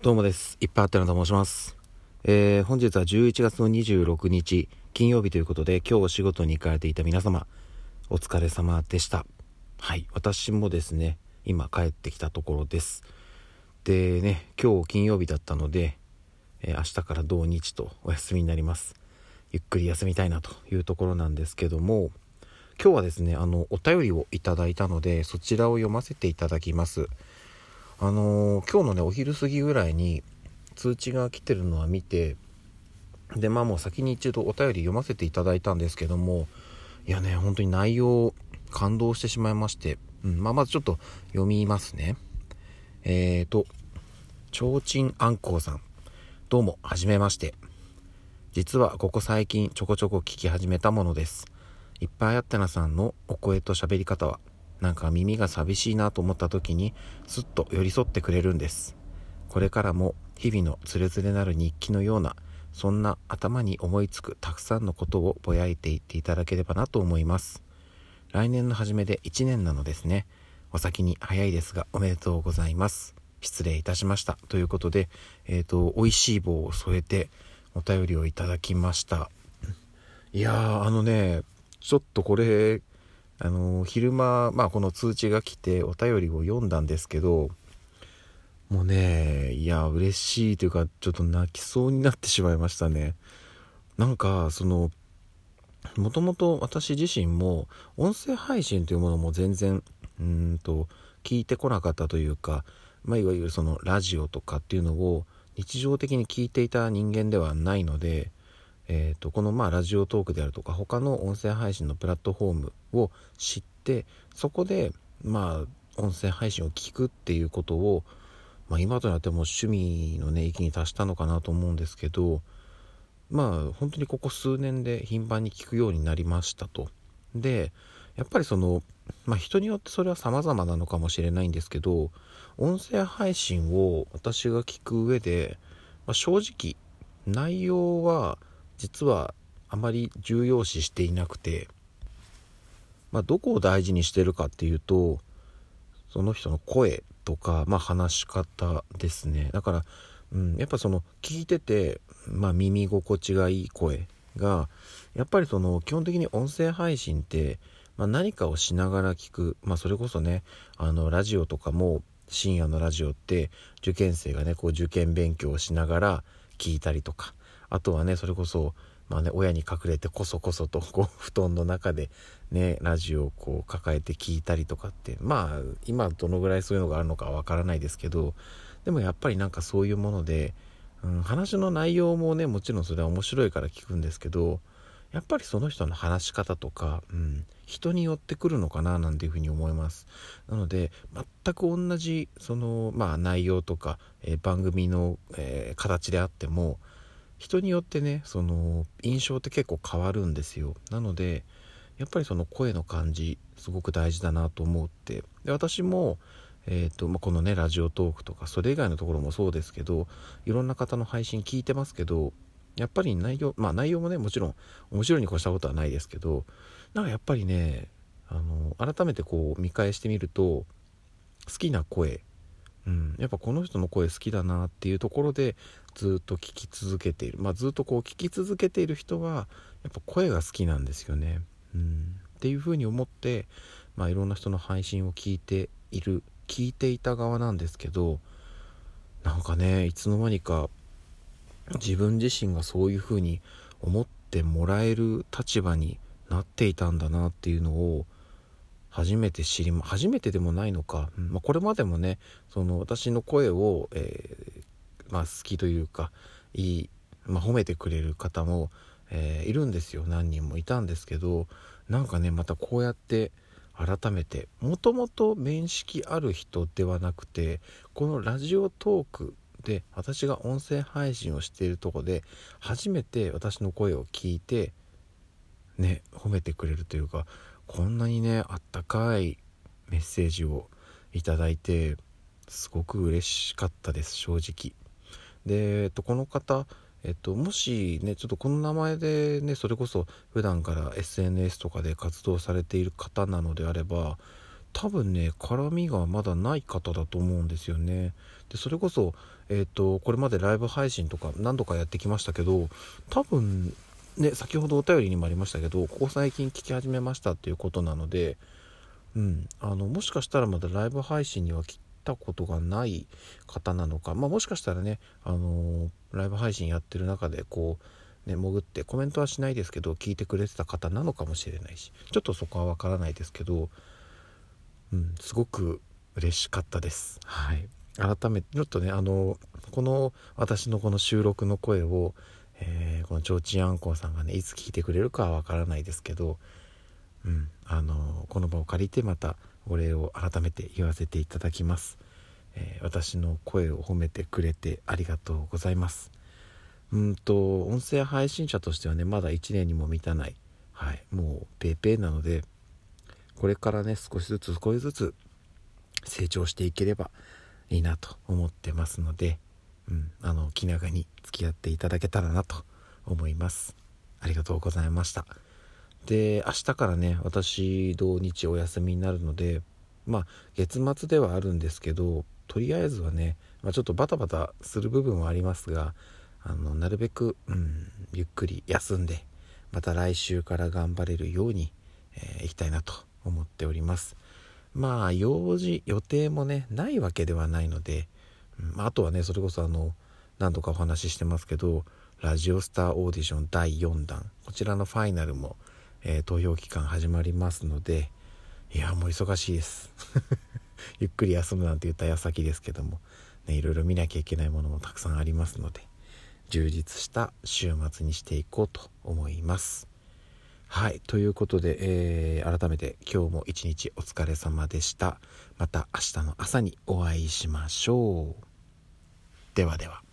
どうもです。いっぱいあってなと申します。えー、本日は11月の26日、金曜日ということで、今日お仕事に行かれていた皆様、お疲れ様でした。はい、私もですね、今帰ってきたところです。でね、今日金曜日だったので、えー明日から土日とお休みになります。ゆっくり休みたいなというところなんですけども、今日はですね、あの、お便りをいただいたので、そちらを読ませていただきます。あのー今日のねお昼過ぎぐらいに通知が来てるのは見てでまあもう先に一度お便り読ませていただいたんですけどもいやね本当に内容感動してしまいまして、うん、まあまずちょっと読みますね。えーとちょうちんあんこうさんどうもはじめまして。実はここ最近ちょこちょこ聞き始めたものです。いっぱいあってなさんのお声と喋り方はなんか耳が寂しいなと思った時にすっと寄り添ってくれるんです。これからも日々のつれづれなる日記のようなそんな頭に思いつくたくさんのことをぼやいていっていただければなと思います。来年の初めで1年なのですね。お先に早いですがおめでとうございます。失礼いたしました。ということでえっ、と美味しい棒を添えてお便りをいただきました。いやーあのねちょっとこれあの昼間、まあ、この通知が来てお便りを読んだんですけどもうねいや嬉しいというかちょっと泣きそうになってしまいましたね。なんかそのもともと私自身も音声配信というものも全然うんと聞いてこなかったというか、まあ、いわゆるそのラジオとかっていうのを日常的に聞いていた人間ではないのでえー、とこのまあラジオトークであるとか他の音声配信のプラットフォームを知ってそこでまあ音声配信を聞くっていうことを、まあ、今となっても趣味のね域に達したのかなと思うんですけどまあ本当にここ数年で頻繁に聞くようになりましたと。でやっぱりその、まあ、人によってそれは様々なのかもしれないんですけど音声配信を私が聞く上で、まあ、正直内容は実はあまり重要視していなくて、まあ、どこを大事にしてるかっていうとその人の声とか、まあ、話し方ですね。だから、うん、やっぱその聞いてて、まあ、耳心地がいい声がやっぱりその基本的に音声配信って、まあ、何かをしながら聞く、まあ、それこそねあのラジオとかも深夜のラジオって受験生がねこう受験勉強をしながら聞いたりとかあとはねそれこそまあね親に隠れてこそこそとこう 布団の中でねラジオをこう抱えて聞いたりとかってまあ今どのぐらいそういうのがあるのかわからないですけどでもやっぱりなんかそういうもので、うん、話の内容もねもちろんそれは面白いから聞くんですけどやっぱりその人の話し方とか、うん、人によってくるのかななんていうふうに思います。なので全く同じそのまあ内容とか、えー番組の、えー形であっても人によってねその印象って結構変わるんですよ。なのでやっぱりその声の感じすごく大事だなと思って。で私もえーとまあ、このねラジオトークとかそれ以外のところもそうですけどいろんな方の配信聞いてますけどやっぱり内容まあ内容もねもちろん面白いに越したことはないですけどなんかやっぱりねあの改めてこう見返してみると好きな声うん、やっぱこの人の声好きだなっていうところでずっと聞き続けている、まあ、ずっとこう聞き続けている人はやっぱ声が好きなんですよね。うん、っていうふうに思って、まあ、いろんな人の配信を聞いている聞いていた側なんですけどなんかねいつの間にか自分自身がそういうふうに思ってもらえる立場になっていたんだなっていうのを初めて知りま初めてでもないのか、うん。まあ、これまでもねその私の声を、えーまあ、好きというかいい、まあ、褒めてくれる方も、えーいるんですよ。何人もいたんですけどなんかねまたこうやって改めてもともと面識ある人ではなくてこのラジオトークで私が音声配信をしているとこで初めて私の声を聞いてね褒めてくれるというかこんなにねあったかいメッセージをいただいてすごく嬉しかったです正直。で、えっと、この方えっと、もしねちょっとこの名前でねそれこそ普段から SNS とかで活動されている方なのであれば多分ね絡みがまだない方だと思うんですよね。でそれこそえっ、とこれまでライブ配信とか何度かやってきましたけど多分ね先ほどお便りにもありましたけどここ最近聞き始めましたっていうことなのでうんあのもしかしたらまだライブ配信には来たことがない方なのかまあもしかしたらねあのライブ配信やってる中でこうね、潜ってコメントはしないですけど聞いてくれてた方なのかもしれないしちょっとそこは分からないですけど、うん、すごく嬉しかったです。はい、改めてちょっとねあのこの私のこの収録の声を、えー、このちょうちんあんこうさんがねいつ聞いてくれるかは分からないですけど、うん、あのこの場を借りてまたお礼を改めて言わせていただきます。えー、私の声を褒めてくれてありがとうございます。うんと音声配信者としてはねまだ1年にも満たない、はい、もうペーペーなのでこれからね少しずつ少しずつ成長していければいいなと思ってますので、うん、あの気長に付き合っていただけたらなと思います。ありがとうございました。で明日からね私土日お休みになるのでまあ月末ではあるんですけどとりあえずはね、まあ、ちょっとバタバタする部分はありますがあのなるべく、うん、ゆっくり休んでまた来週から頑張れるように、えー、いきたいなと思っております。まあ用事予定もねないわけではないので、あとはねそれこそあの何度かお話ししてますけどラジオスターオーディション第4弾こちらのファイナルも、えー、投票期間始まりますのでいやもう忙しいです ゆっくり休むなんて言った矢先ですけども、ね、いろいろ見なきゃいけないものもたくさんありますので充実した週末にしていこうと思います。はい。ということで、えー、改めて今日も一日お疲れ様でした。また明日の朝にお会いしましょう。ではでは。